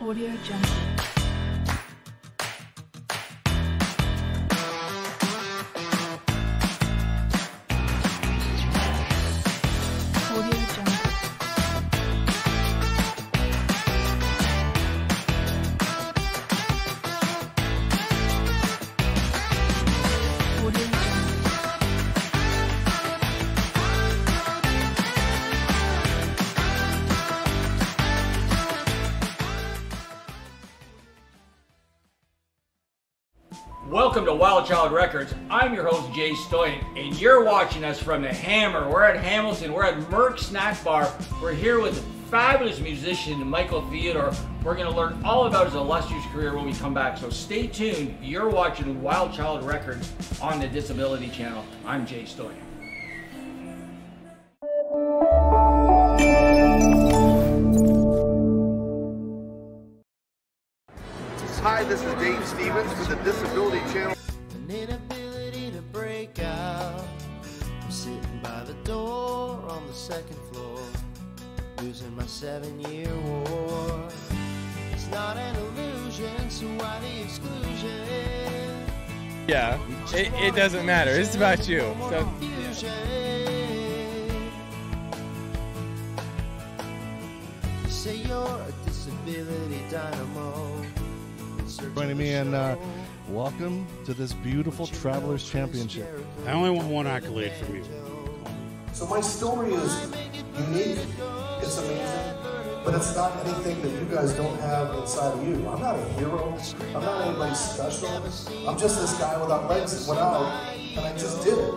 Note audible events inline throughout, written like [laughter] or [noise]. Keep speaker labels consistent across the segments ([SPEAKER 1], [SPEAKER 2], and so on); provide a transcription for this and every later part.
[SPEAKER 1] Audio Jungle.
[SPEAKER 2] Child Records. I'm your host Jay Stoyan, and you're watching us from the Hammer. We're at Hamilton. We're at Merck Snack Bar. We're here with fabulous musician Michael Theodore. We're going to learn all about his illustrious career when we come back. So stay tuned. You're watching Wild Child Records on the Disability Channel. I'm Jay Stoyan.
[SPEAKER 3] Hi, this is Dave Stevens with the Disability Channel.
[SPEAKER 4] My seven year war. It's not an illusion, so why the exclusion?
[SPEAKER 5] Yeah, it, it doesn't matter. It's about you. So.
[SPEAKER 4] You say you're a disability dynamo.
[SPEAKER 6] joining me and uh, welcome to this beautiful Travelers Championship.
[SPEAKER 7] I only want one accolade from you.
[SPEAKER 8] So my story is unique, it's amazing, but it's not anything that you guys don't have inside of you. I'm not a hero, I'm not anybody special. I'm just this guy without legs that went out, and I just did it.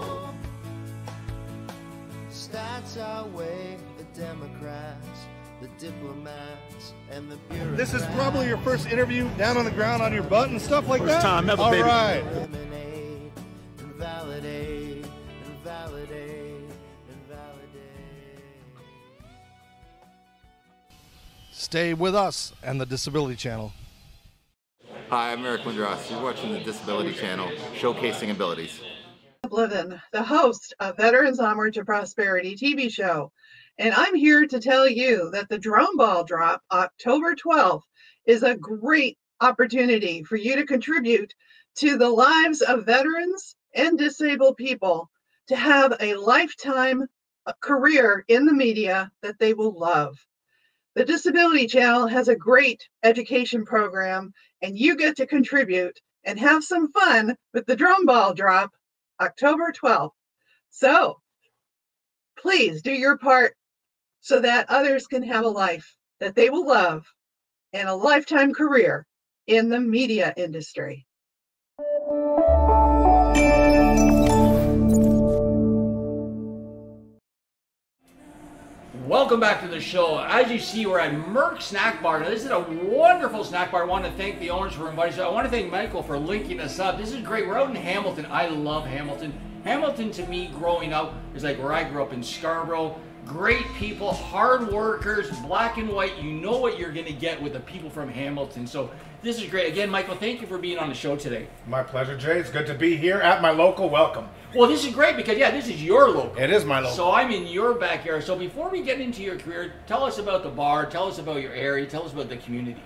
[SPEAKER 4] Stats outweigh the Democrats, the diplomats, and the bureaucrats.
[SPEAKER 6] This is probably your first interview down on the ground on your butt and stuff like that.
[SPEAKER 7] First time ever,
[SPEAKER 6] All
[SPEAKER 7] baby.
[SPEAKER 6] right. Stay with us and the Disability Channel.
[SPEAKER 9] Hi, I'm Eric Lindros. You're watching the Disability Channel, showcasing abilities.
[SPEAKER 10] Blivin, the host of Veterans Onward to Prosperity TV show. And I'm here to tell you that the Drum Ball Drop, October 12th, is a great opportunity for you to contribute to the lives of veterans and disabled people to have a lifetime uh, career in the media that they will love. The Disability Channel has a great education program, and you get to contribute and have some fun with the Drum Ball Drop October 12th. So please do your part so that others can have a life that they will love and a lifetime career in the media industry.
[SPEAKER 2] Welcome back to the show. As you see, we're at Merck Snack Bar. Now, this is a wonderful snack bar. I want to thank the owners for inviting us. I want to thank Michael for linking us up. This is great. We're out in Hamilton. I love Hamilton. Hamilton, to me, growing up, is like where I grew up in Scarborough. Great people, hard workers, black and white. You know what you're going to get with the people from Hamilton. So, this is great. Again, Michael, thank you for being on the show today.
[SPEAKER 7] My pleasure, Jay. It's good to be here at my local. Welcome.
[SPEAKER 2] Well, this is great because, yeah, this is your local.
[SPEAKER 7] It is my local.
[SPEAKER 2] So I'm in your backyard. So before we get into your career, tell us about the bar. Tell us about your area. Tell us about the community.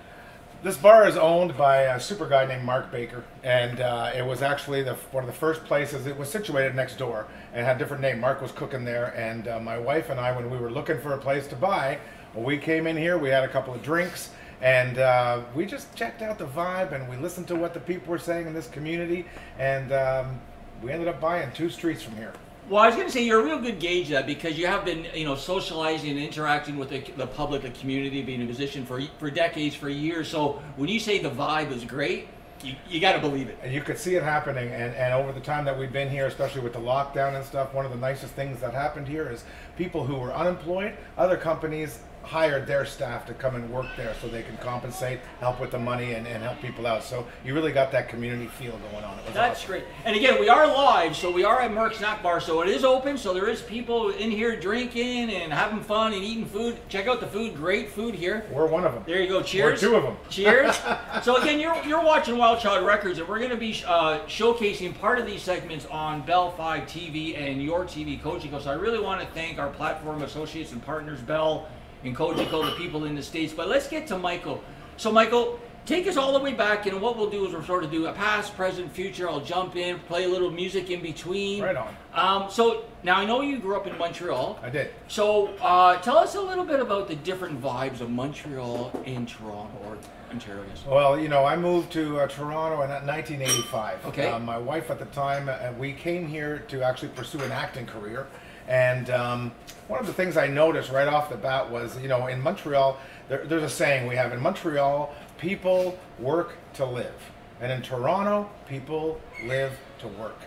[SPEAKER 7] This bar is owned by a super guy named Mark Baker, and uh, it was actually the, one of the first places. It was situated next door and had a different name. Mark was cooking there, and uh, my wife and I, when we were looking for a place to buy, we came in here. We had a couple of drinks, and uh, we just checked out the vibe, and we listened to what the people were saying in this community, and um, we ended up buying two streets from here.
[SPEAKER 2] Well, I was going to say you're a real good gauge of that because you have been, you know, socializing and interacting with the, the public, the community, being a musician for for decades, for years. So when you say the vibe is great, you, you got to believe it.
[SPEAKER 7] And you could see it happening. And, and over the time that we've been here, especially with the lockdown and stuff, one of the nicest things that happened here is people who were unemployed, other companies hired their staff to come and work there so they can compensate, help with the money, and, and help people out. So you really got that community feel going on.
[SPEAKER 2] That's
[SPEAKER 7] awesome.
[SPEAKER 2] great. And again, we are live, so we are at Merck Snack Bar, so it is open. So there is people in here drinking and having fun and eating food. Check out the food. Great food here.
[SPEAKER 7] We're one of them.
[SPEAKER 2] There you go. Cheers.
[SPEAKER 7] We're two of them. [laughs]
[SPEAKER 2] Cheers. so again, you're you're watching Wild Child Records, and we're going to be uh, showcasing part of these segments on Bell Five TV and Your TV Cogeco. So I really want to thank our platform associates and partners, Bell and Cogeco, the people in the states. But let's get to Michael. So, Michael, take us all the way back, and what we'll do is we'll sort of do a past, present, future. I'll jump in, play a little music in between.
[SPEAKER 7] Right on.
[SPEAKER 2] Um, so now I know you grew up in Montreal.
[SPEAKER 7] I did.
[SPEAKER 2] So uh, tell us a little bit about the different vibes of Montreal and Toronto or Ontario.
[SPEAKER 7] Well, you know, I moved to uh, Toronto in 1985.
[SPEAKER 2] Okay.
[SPEAKER 7] Uh, my wife at the time, uh, we came here to actually pursue an acting career. And um, one of the things I noticed right off the bat was, you know, in Montreal, there, there's a saying we have in Montreal, people work to live. And in Toronto, people live to work.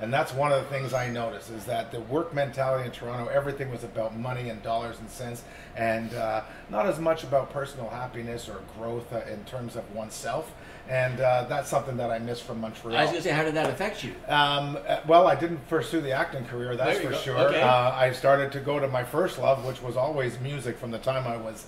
[SPEAKER 7] And that's one of the things I noticed is that the work mentality in Toronto, everything was about money and dollars and cents, and uh, not as much about personal happiness or growth uh, in terms of oneself. And uh, that's something that I miss from Montreal.
[SPEAKER 2] I was gonna say, how did that affect you?
[SPEAKER 7] Um, uh, well, I didn't pursue the acting career, that's for
[SPEAKER 2] go.
[SPEAKER 7] sure.
[SPEAKER 2] Okay.
[SPEAKER 7] Uh, I started to go to my first love, which was always music from the time I was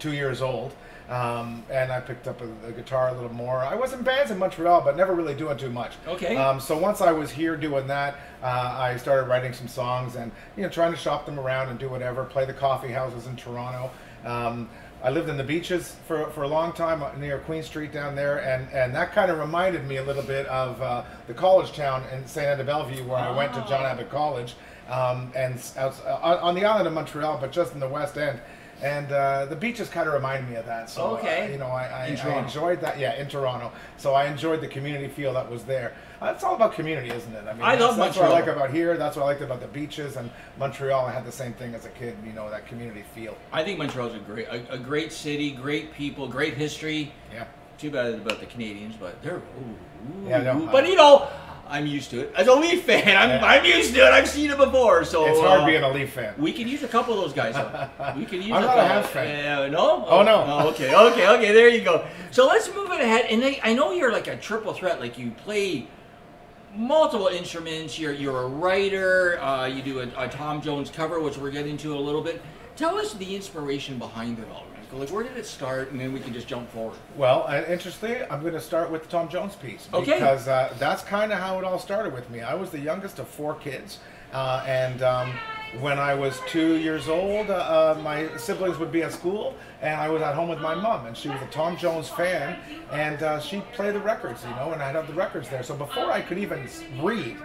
[SPEAKER 7] two years old. Um, and I picked up a, a guitar a little more. I was in bands in Montreal, but never really doing too much.
[SPEAKER 2] Okay.
[SPEAKER 7] Um, so once I was here doing that, uh, I started writing some songs and you know trying to shop them around and do whatever. Play the coffee houses in Toronto. Um, I lived in the beaches for, for a long time near Queen Street down there, and, and that kind of reminded me a little bit of uh, the college town in St. Anne de Bellevue where I went to John Abbott College, um, and outs- uh, on the island of Montreal, but just in the west end. And uh, the beaches kind of remind me of that. So,
[SPEAKER 2] Okay.
[SPEAKER 7] uh, you know, I, I,
[SPEAKER 2] In
[SPEAKER 7] I enjoyed that. Yeah, in Toronto. So I enjoyed the community feel that was there. Uh, it's all about community, isn't it? I mean,
[SPEAKER 2] I
[SPEAKER 7] that's,
[SPEAKER 2] love
[SPEAKER 7] that's what I like about here. That's what I liked about the beaches and Montreal. I had the same thing as a kid. You know, that community feel.
[SPEAKER 2] I think Montreal's a great, a, a great city, great people, great history.
[SPEAKER 7] Yeah.
[SPEAKER 2] Too bad about the Canadiens, but they're. Ooh,
[SPEAKER 7] Yeah, no.
[SPEAKER 2] But
[SPEAKER 7] I-
[SPEAKER 2] you know, I'm used to it. As a Leaf fan, I'm. I'm used to it. I've seen it before. So
[SPEAKER 7] It's hard
[SPEAKER 2] uh,
[SPEAKER 7] being a Leaf fan.
[SPEAKER 2] We could use a couple of those guys. Though. [laughs] We could use.
[SPEAKER 7] I'm
[SPEAKER 2] a
[SPEAKER 7] not a. Habs fan.
[SPEAKER 2] Uh, no.
[SPEAKER 7] Oh, no.
[SPEAKER 2] Oh, okay. Okay. Okay. There you go. So let's move it ahead. And I, I know you're like a triple threat. Like you play multiple instruments. You're you're a writer. Uh, you do a, a Tom Jones cover, which we're getting to a little bit. Tell us the inspiration behind it all, Like where did it start, and then we can just jump forward.
[SPEAKER 7] Well, uh, interestingly, I'm going to start with the Tom Jones piece
[SPEAKER 2] Okay.
[SPEAKER 7] because uh, that's kind of how it all started with me. I was the youngest of four kids, uh, and um, when I was two years old, uh, uh, my siblings would be at school, and I was at home with my mom, and she was a Tom Jones fan, and uh, she'd play the records, you know, and I'd have the records there. So before I could even read,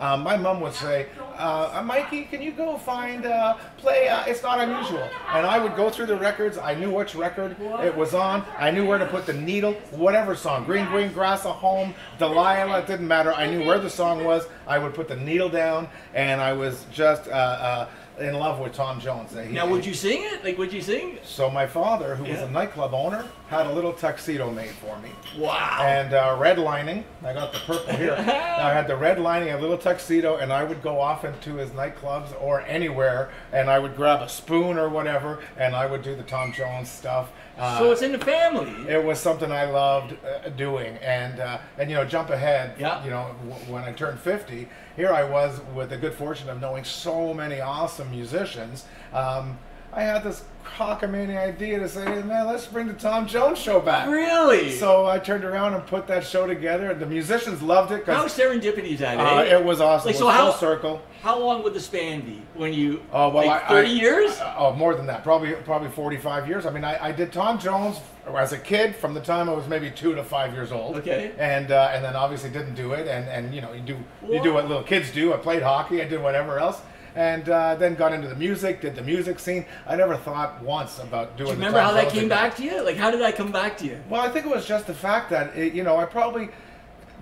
[SPEAKER 7] um, my mom would say, uh, Mikey, can you go find, uh, play uh, It's Not Unusual? And I would go through the records. I knew which record it was on. I knew where to put the needle, whatever song. Green, Green Grass, A Home, Delilah, it didn't matter. I knew where the song was. I would put the needle down, and I was just uh, uh, in love with Tom Jones. He-
[SPEAKER 2] Now, would you sing it? Like, would you sing?
[SPEAKER 7] So my father, who was a nightclub owner, had a little tuxedo made for me.
[SPEAKER 2] Wow.
[SPEAKER 7] And uh, red lining. I got the purple here. [laughs] I had the red lining, a little tuxedo, and I would go off into his nightclubs or anywhere, and I would grab a spoon or whatever, and I would do the Tom Jones stuff. Uh,
[SPEAKER 2] so it's in the family.
[SPEAKER 7] it was something I loved uh, doing, and uh, and you know, jump ahead.
[SPEAKER 2] Yeah.
[SPEAKER 7] You know, w- when I turned 50, here I was with the good fortune of knowing so many awesome musicians. Um, I had this cockamamie idea to say, man, let's bring the Tom Jones show back.
[SPEAKER 2] Really?
[SPEAKER 7] So I turned around and put that show together. The musicians loved it
[SPEAKER 2] How serendipity is that?
[SPEAKER 7] uh,
[SPEAKER 2] eh?
[SPEAKER 7] it was awesome.
[SPEAKER 2] Like,
[SPEAKER 7] it
[SPEAKER 2] so how
[SPEAKER 7] full circle.
[SPEAKER 2] How long would the span be when you?
[SPEAKER 7] Oh well,
[SPEAKER 2] like
[SPEAKER 7] I,
[SPEAKER 2] thirty
[SPEAKER 7] I-
[SPEAKER 2] years.
[SPEAKER 7] uh, oh, more than that. Probably probably forty five years. I mean, I, I did Tom Jones as a kid from the time I was maybe two to five years old.
[SPEAKER 2] Okay.
[SPEAKER 7] And uh, and then obviously didn't do it, and and you know you do you do what little kids do. I played hockey. I did whatever else. And uh, then got into the music, did the music scene. I never thought once about doing.
[SPEAKER 2] Do you remember how that came back to you? Like, how did that come back to you?
[SPEAKER 7] Well, I think it was just the fact that it, you know I probably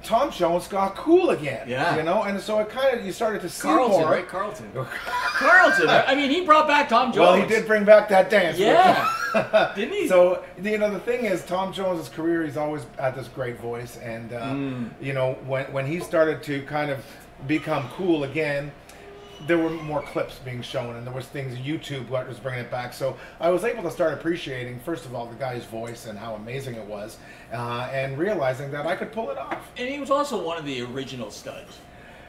[SPEAKER 7] Tom Jones got cool again.
[SPEAKER 2] Yeah.
[SPEAKER 7] You know, and so it kind of you started to see
[SPEAKER 2] Carlton,
[SPEAKER 7] more.
[SPEAKER 2] right? Carlton. [laughs] Carlton. I mean, he brought back Tom Jones.
[SPEAKER 7] Well, he did bring back that dance.
[SPEAKER 2] Yeah. [laughs] Didn't he?
[SPEAKER 7] So you know the thing is, Tom Jones's career, he's always had this great voice, and uh,
[SPEAKER 2] Mm.
[SPEAKER 7] you know when when he started to kind of become cool again. There were more clips being shown, and there was things YouTube was bringing it back. So I was able to start appreciating, first of all, the guy's voice and how amazing it was, uh, and realizing that I could pull it off.
[SPEAKER 2] And he was also one of the original studs.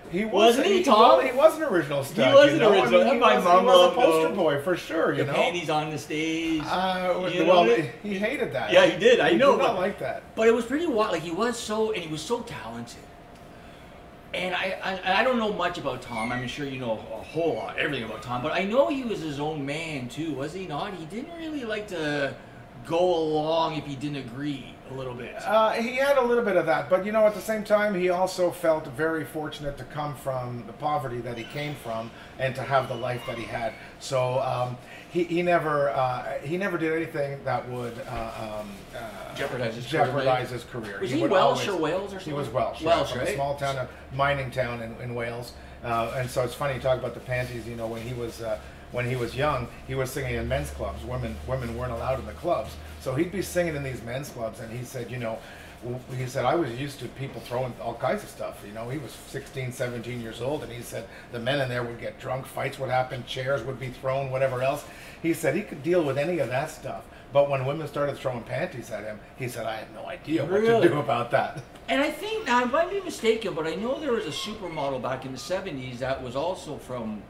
[SPEAKER 7] He was,
[SPEAKER 2] Wasn't he,
[SPEAKER 7] he,
[SPEAKER 2] Tom?
[SPEAKER 7] well, he was an original star.
[SPEAKER 2] was
[SPEAKER 7] you
[SPEAKER 2] an original.
[SPEAKER 7] I mean, he
[SPEAKER 2] My
[SPEAKER 7] was,
[SPEAKER 2] mom
[SPEAKER 7] he was a poster boy for sure. You
[SPEAKER 2] the
[SPEAKER 7] know,
[SPEAKER 2] panties on the stage.
[SPEAKER 7] Uh,
[SPEAKER 2] You
[SPEAKER 7] well,
[SPEAKER 2] know?
[SPEAKER 7] he hated that.
[SPEAKER 2] Yeah, he did. I
[SPEAKER 7] He
[SPEAKER 2] know,
[SPEAKER 7] Did not
[SPEAKER 2] but-
[SPEAKER 7] like that.
[SPEAKER 2] But it was pretty wild. Like he was so, and he was so talented. And I, I, I don't know much about Tom. I'm sure you know a whole lot, everything about Tom. But I know he was his own man too, was he not? He didn't really like to go along if he didn't agree a little bit.
[SPEAKER 7] Uh, he had a little bit of that, but you know, at the same time, he also felt very fortunate to come from the poverty that he came from and to have the life that he had. So um, he, he never uh, he never did anything that would uh, um, uh,
[SPEAKER 2] Jeopardize his career,
[SPEAKER 7] jeopardize
[SPEAKER 2] maybe?
[SPEAKER 7] his career.
[SPEAKER 2] Was he
[SPEAKER 7] would
[SPEAKER 2] Welsh or Wales or something?
[SPEAKER 7] He was
[SPEAKER 2] something?
[SPEAKER 7] Welsh.
[SPEAKER 2] Welsh,
[SPEAKER 7] from
[SPEAKER 2] right?
[SPEAKER 7] A small town, a mining town in, in Wales. Uh, and so it's funny you talk about the panties. You know, when he was uh, when he was young, he was singing in men's clubs. Women women weren't allowed in the clubs, so he'd be singing in these men's clubs. And he said, you know, w- he said I was used to people throwing all kinds of stuff. You know, he was 16, 17 years old, and he said the men in there would get drunk, fights would happen, chairs would be thrown, whatever else. He said he could deal with any of that stuff. But when women started throwing panties at him, he said, I had no idea what
[SPEAKER 2] Really?
[SPEAKER 7] to do about that.
[SPEAKER 2] And I think I might be mistaken, but I know there was a supermodel back in the '70s that was also from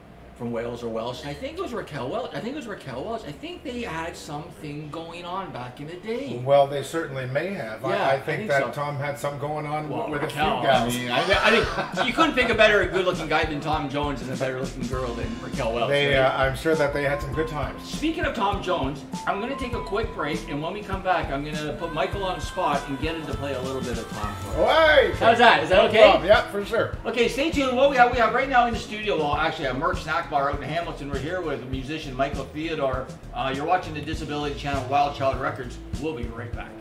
[SPEAKER 2] from Wales or Welsh, and I think it was Raquel Welch. I think it was Raquel Welch. I think they had something going on back in the day.
[SPEAKER 7] Well, they certainly may have.
[SPEAKER 2] Yeah,
[SPEAKER 7] I,
[SPEAKER 2] I
[SPEAKER 7] I think,
[SPEAKER 2] think
[SPEAKER 7] that
[SPEAKER 2] so.
[SPEAKER 7] Tom had something going on
[SPEAKER 2] Well,
[SPEAKER 7] with a few
[SPEAKER 2] Raquel,
[SPEAKER 7] gals.
[SPEAKER 2] I mean, I, think [laughs] you couldn't pick a better good-looking guy than Tom Jones and a better-looking girl than Raquel Welch.
[SPEAKER 7] They,
[SPEAKER 2] right?
[SPEAKER 7] uh, I'm sure that they had some good times.
[SPEAKER 2] Speaking of Tom Jones, I'm going to take a quick break, and when we come back, I'm going to put Michael on the spot and get him to play a little bit of Tom for us.
[SPEAKER 7] Hey!
[SPEAKER 2] How's that? Is that okay?
[SPEAKER 7] problem. Yeah, for sure.
[SPEAKER 2] Okay, stay tuned. What we have, we have right now in the studio, well, actually, a Merck Snack Bar out in Hamilton. We're here with musician Michael Theodore. Uh, you're watching the Disability Channel, Wild Child Records. We'll be right back.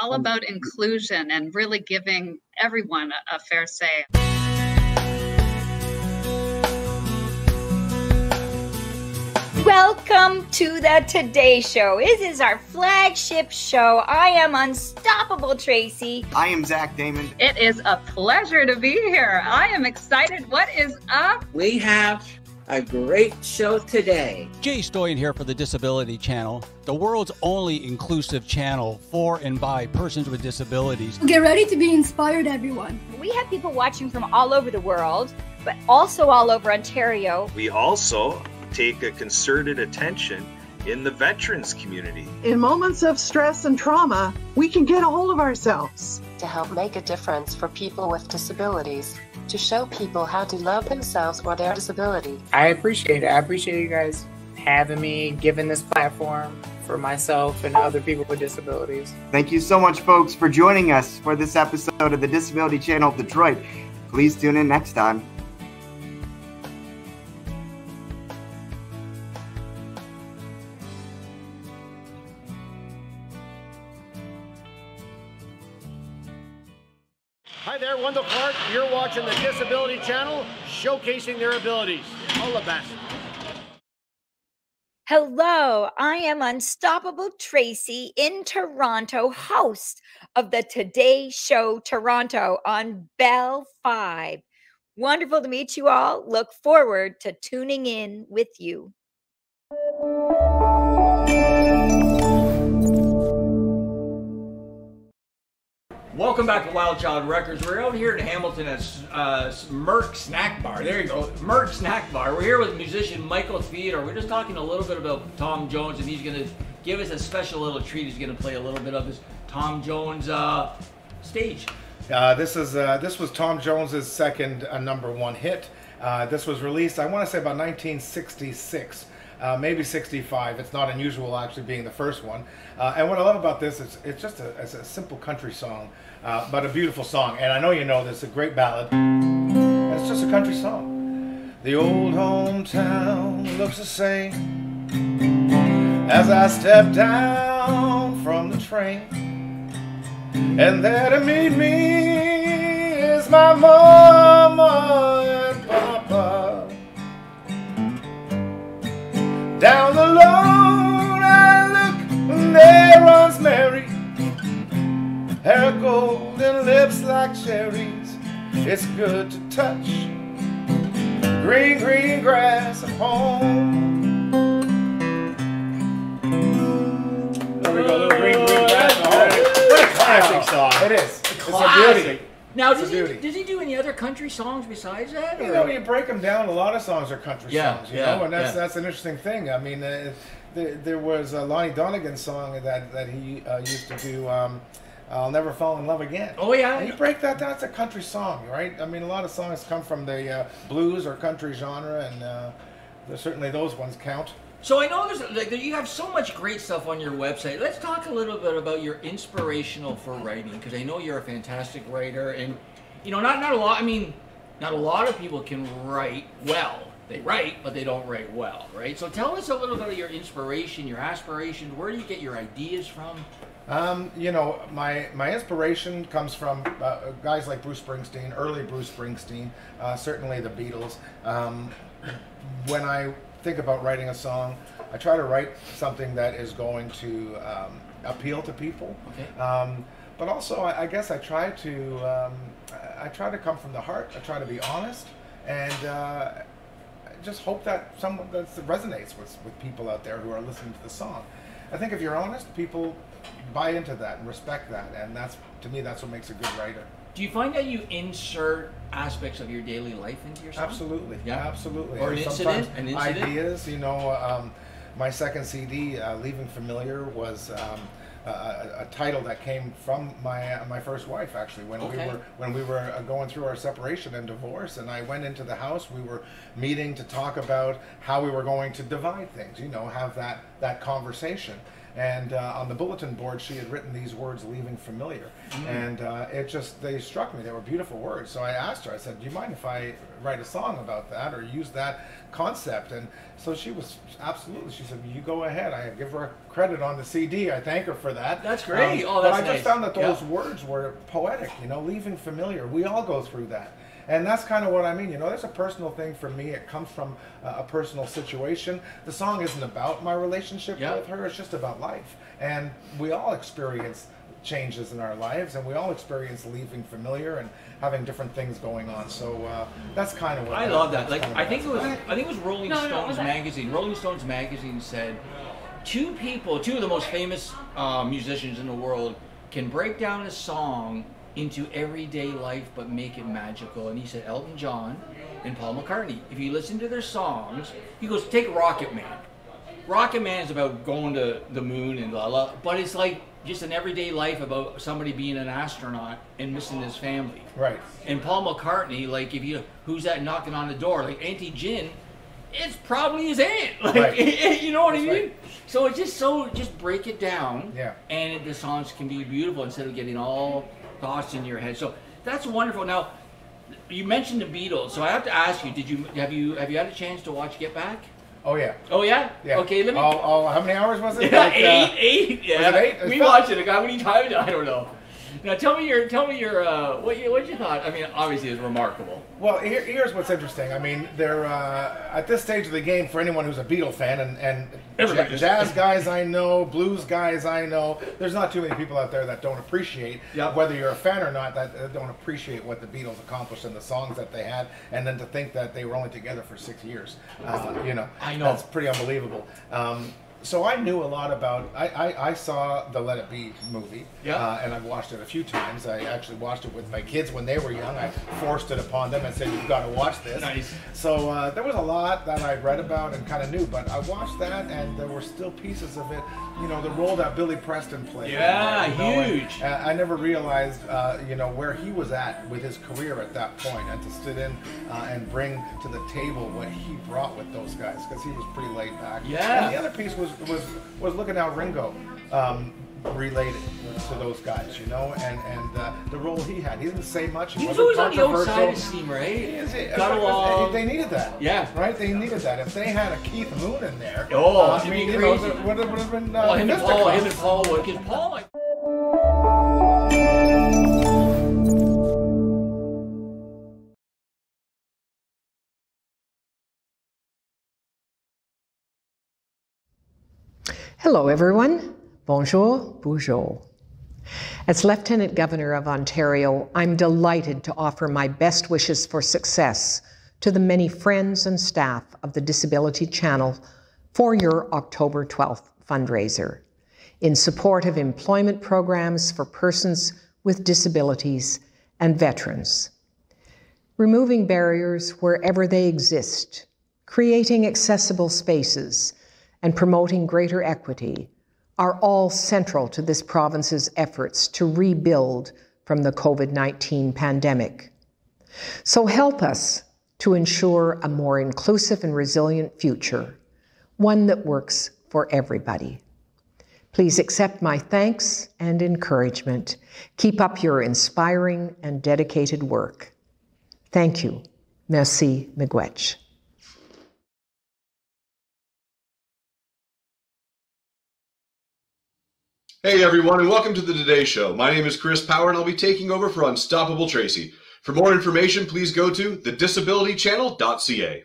[SPEAKER 11] all about inclusion and really giving everyone a, a fair say.
[SPEAKER 12] Welcome to the Today Show. This is our flagship show. I am Unstoppable Tracy.
[SPEAKER 13] I am Zach Damon.
[SPEAKER 11] It is a pleasure to be here. I am excited. What is up?
[SPEAKER 14] We have a great show today.
[SPEAKER 15] Jay Stoyan here for the Disability Channel, the world's only inclusive channel for and by persons with disabilities.
[SPEAKER 16] Get ready to be inspired, everyone.
[SPEAKER 12] We have people watching from all over the world, but also all over Ontario.
[SPEAKER 17] We also take a concerted attention in the veterans community.
[SPEAKER 10] In moments of stress and trauma, we can get a hold of ourselves.
[SPEAKER 18] to help make a difference for people with disabilities, to show people how to love themselves or their disability.
[SPEAKER 19] I appreciate it. I appreciate you guys having me, giving this platform for myself and other people with disabilities.
[SPEAKER 13] Thank you so much, folks, for joining us for this episode of the Disability Channel of Detroit. Please tune in next time.
[SPEAKER 20] Showcasing their abilities. All the best.
[SPEAKER 12] Hello, I am Unstoppable Tracy in Toronto, host of the Today Show Toronto on Bell 5. Wonderful to meet you all. Look forward to tuning in with you.
[SPEAKER 2] Welcome back to Wild Child Records. We're out here in Hamilton at uh, Merck Snack Bar. There you go, Merck Snack Bar. We're here with musician Michael Theodore. We're just talking a little bit about Tom Jones, and he's going to give us a special little treat. He's going to play a little bit of his Tom Jones uh, stage.
[SPEAKER 7] Uh, this is uh, this was Tom Jones's second uh, number one hit. Uh, this was released, I want to say, about 1966, uh, maybe 65. It's not unusual actually being the first one. Uh, and what I love about this is it's just a, it's a simple country song, uh, but a beautiful song. And I know you know this, a great ballad. And it's just a country song. The old hometown looks the same as I step down from the train. And there to meet me is my mama there runs Mary. Hair golden, lips like cherries. It's good to touch. Green, green grass at home. There we go, little green, green grass at home. What a classic song. It is. It's a beauty.
[SPEAKER 2] Now,
[SPEAKER 7] It's a
[SPEAKER 2] does he, does he do any other country songs besides that?
[SPEAKER 7] You
[SPEAKER 2] or-
[SPEAKER 7] know, you break them down. A lot of songs are country
[SPEAKER 2] Yeah,
[SPEAKER 7] songs. You
[SPEAKER 2] yeah,
[SPEAKER 7] know, and that's
[SPEAKER 2] yeah.
[SPEAKER 7] that's an interesting thing. I mean, uh, there, there was a Lonnie Donegan song that that he uh, used to do. Um, I'll never fall in love again.
[SPEAKER 2] Oh, yeah.
[SPEAKER 7] And you break that down. It's a country song, right? I mean, a lot of songs come from the uh, blues or country genre, and uh, there's certainly those ones count.
[SPEAKER 2] So I know there's like you have so much great stuff on your website. Let's talk a little bit about your inspirational for writing because I know you're a fantastic writer, and you know not not a lot. I mean, not a lot of people can write well. They write, but they don't write well, right? So tell us a little bit of your inspiration, your aspirations. Where do you get your ideas from?
[SPEAKER 7] Um, you know, my my inspiration comes from uh, guys like Bruce Springsteen, early Bruce Springsteen, uh, certainly the Beatles. Um, when I think about writing a song, I try to write something that is going to um, appeal to people.
[SPEAKER 2] Okay.
[SPEAKER 7] Um, but also, I, I guess I try to um, I try to come from the heart. I try to be honest, and uh, just hope that someone that resonates with with people out there who are listening to the song. I think if you're honest, people buy into that and respect that, and that's to me that's what makes a good writer.
[SPEAKER 2] Do you find that you insert aspects of your daily life into your song?
[SPEAKER 7] Absolutely.
[SPEAKER 2] Yeah.
[SPEAKER 7] Absolutely.
[SPEAKER 2] Or an incident? An incident?
[SPEAKER 7] Ideas. You know, um, my second CD, uh, "Leaving Familiar," was um, a, a, a title that came from my uh, my first wife. Actually, when
[SPEAKER 2] Okay.
[SPEAKER 7] we were when we were uh, going through our separation and divorce, and I went into the house, we were meeting to talk about how we were going to divide things. You know, have that that conversation. And uh, on the bulletin board, she had written these words, "leaving familiar,"
[SPEAKER 2] Mm.
[SPEAKER 7] and uh, it just they struck me. They were beautiful words. So I asked her. I said, "Do you mind if I write a song about that or use that concept?" And so she was absolutely. She said, "You go ahead." I give her credit on the CD. I thank her for that.
[SPEAKER 2] That's great. Oh, that's but
[SPEAKER 7] I just found that those
[SPEAKER 2] Yeah.
[SPEAKER 7] words were poetic. You know, leaving familiar. We all go through that. And that's kind of what I mean. You know, there's a personal thing for me. It comes from uh, a personal situation. The song isn't about my relationship
[SPEAKER 2] Yeah.
[SPEAKER 7] with her. It's just about life. And we all experience changes in our lives, and we all experience leaving familiar and having different things going on. So uh, that's kind of what
[SPEAKER 2] I love that. Like
[SPEAKER 7] kind of
[SPEAKER 2] I think it was
[SPEAKER 7] that's
[SPEAKER 2] I think it was Rolling
[SPEAKER 7] No, no, no,
[SPEAKER 2] Stones magazine. Rolling Stones magazine said two people, two of the most famous uh, musicians in the world, can break down a song into everyday life but make it magical. And he said Elton John and Paul McCartney. If you listen to their songs, he goes take Rocket Man. Rocket Man is about going to the moon and la la, but it's like just an everyday life about somebody being an astronaut and missing his family.
[SPEAKER 7] Right.
[SPEAKER 2] And Paul McCartney, like if you who's that knocking on the door, like Auntie Gin, it's probably his aunt. [laughs] Like
[SPEAKER 7] Right. [laughs]
[SPEAKER 2] you know what I mean?
[SPEAKER 7] right.
[SPEAKER 2] So it's just so just break it down.
[SPEAKER 7] Yeah.
[SPEAKER 2] And the songs can be beautiful instead of getting all thoughts in your head. So that's wonderful. Now you mentioned the Beatles, so I have to ask you: Did you have you have you had a chance to watch Get Back?
[SPEAKER 7] Oh yeah.
[SPEAKER 2] Oh yeah.
[SPEAKER 7] Yeah.
[SPEAKER 2] Okay, let me.
[SPEAKER 7] All, all, how many hours was it? [laughs]
[SPEAKER 2] Yeah,
[SPEAKER 7] Like, uh,
[SPEAKER 2] eight, eight. Yeah,
[SPEAKER 7] Was it eight? It
[SPEAKER 2] we
[SPEAKER 7] felt-
[SPEAKER 2] watched it. Like, How many times? [laughs] I don't know. Now tell me your tell me your uh, what you what you thought. I mean, obviously it's remarkable.
[SPEAKER 7] Well, here, here's what's interesting. I mean, they're uh, at this stage of the game for anyone who's a Beatle fan, and, and
[SPEAKER 2] Everybody is.
[SPEAKER 7] jazz guys I know, blues guys I know. There's not too many people out there that don't appreciate, whether you're a fan or not, that don't appreciate what the Beatles accomplished and the songs that they had, and then to think that they were only together for six years. Uh, you know,
[SPEAKER 2] I know.
[SPEAKER 7] that's pretty unbelievable. Um, so I knew a lot about. I, I, I saw the Let It Be movie,
[SPEAKER 2] Yeah.
[SPEAKER 7] uh, and I've watched it a few times. I actually watched it with my kids when they were young. I forced it upon them and said, "You've got to watch this."
[SPEAKER 2] Nice.
[SPEAKER 7] So uh, there was a lot that I read about and kind of knew, but I watched that, and there were still pieces of it. You know, the role that Billy Preston played.
[SPEAKER 2] Yeah,
[SPEAKER 7] you know,
[SPEAKER 2] huge.
[SPEAKER 7] I never realized, uh, you know, where he was at with his career at that point, and to sit in uh, and bring to the table what he brought with those guys, because he was pretty laid back.
[SPEAKER 2] Yeah.
[SPEAKER 7] And the other piece was was was looking how Ringo. Um, related to those guys, you know, and and uh, the role he had. He didn't say much. He
[SPEAKER 2] was always on the outside of steam, right?
[SPEAKER 7] He is- it-
[SPEAKER 2] Got
[SPEAKER 7] it-
[SPEAKER 2] along.
[SPEAKER 7] They needed that.
[SPEAKER 2] Yeah.
[SPEAKER 7] Right? They needed that. If they had a Keith Moon in there,
[SPEAKER 2] Oh,
[SPEAKER 7] uh, I mean, you know, would have, been. Uh,
[SPEAKER 2] him and Paul, him and. Paul would, because Paul, like,
[SPEAKER 21] Hello, everyone. Bonjour, bonjour. As Lieutenant Governor of Ontario, I'm delighted to offer my best wishes for success to the many friends and staff of the Disability Channel for your October 12th fundraiser in support of employment programs for persons with disabilities and veterans. Removing barriers wherever they exist, creating accessible spaces, and promoting greater equity are all central to this province's efforts to rebuild from the COVID 19 pandemic. So help us to ensure a more inclusive and resilient future, one that works for everybody. Please accept my thanks and encouragement. Keep up your inspiring and dedicated work. Thank you. Merci, Miigwech.
[SPEAKER 22] Hey everyone, and welcome to the Today Show. My name is Chris Power, and I'll be taking over for Unstoppable Tracy. For more information, please go to thedisabilitychannel.ca.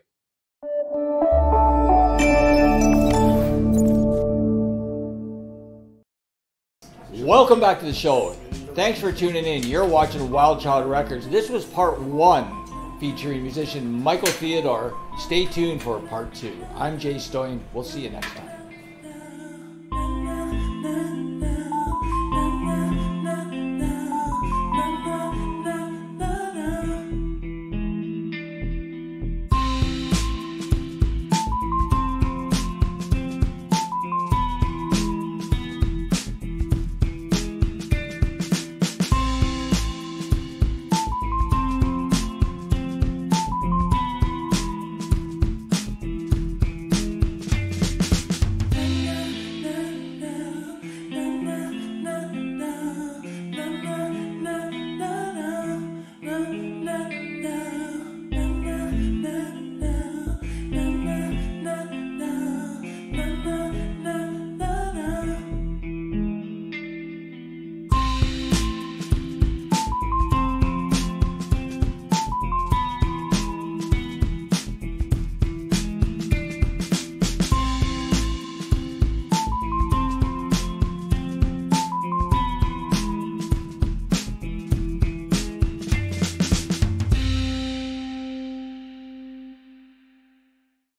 [SPEAKER 2] Welcome back to the show. Thanks for tuning in. You're watching Wild Child Records. This was part one featuring musician Michael Theodore. Stay tuned for part two. I'm Jay Stoyan. We'll see you next time.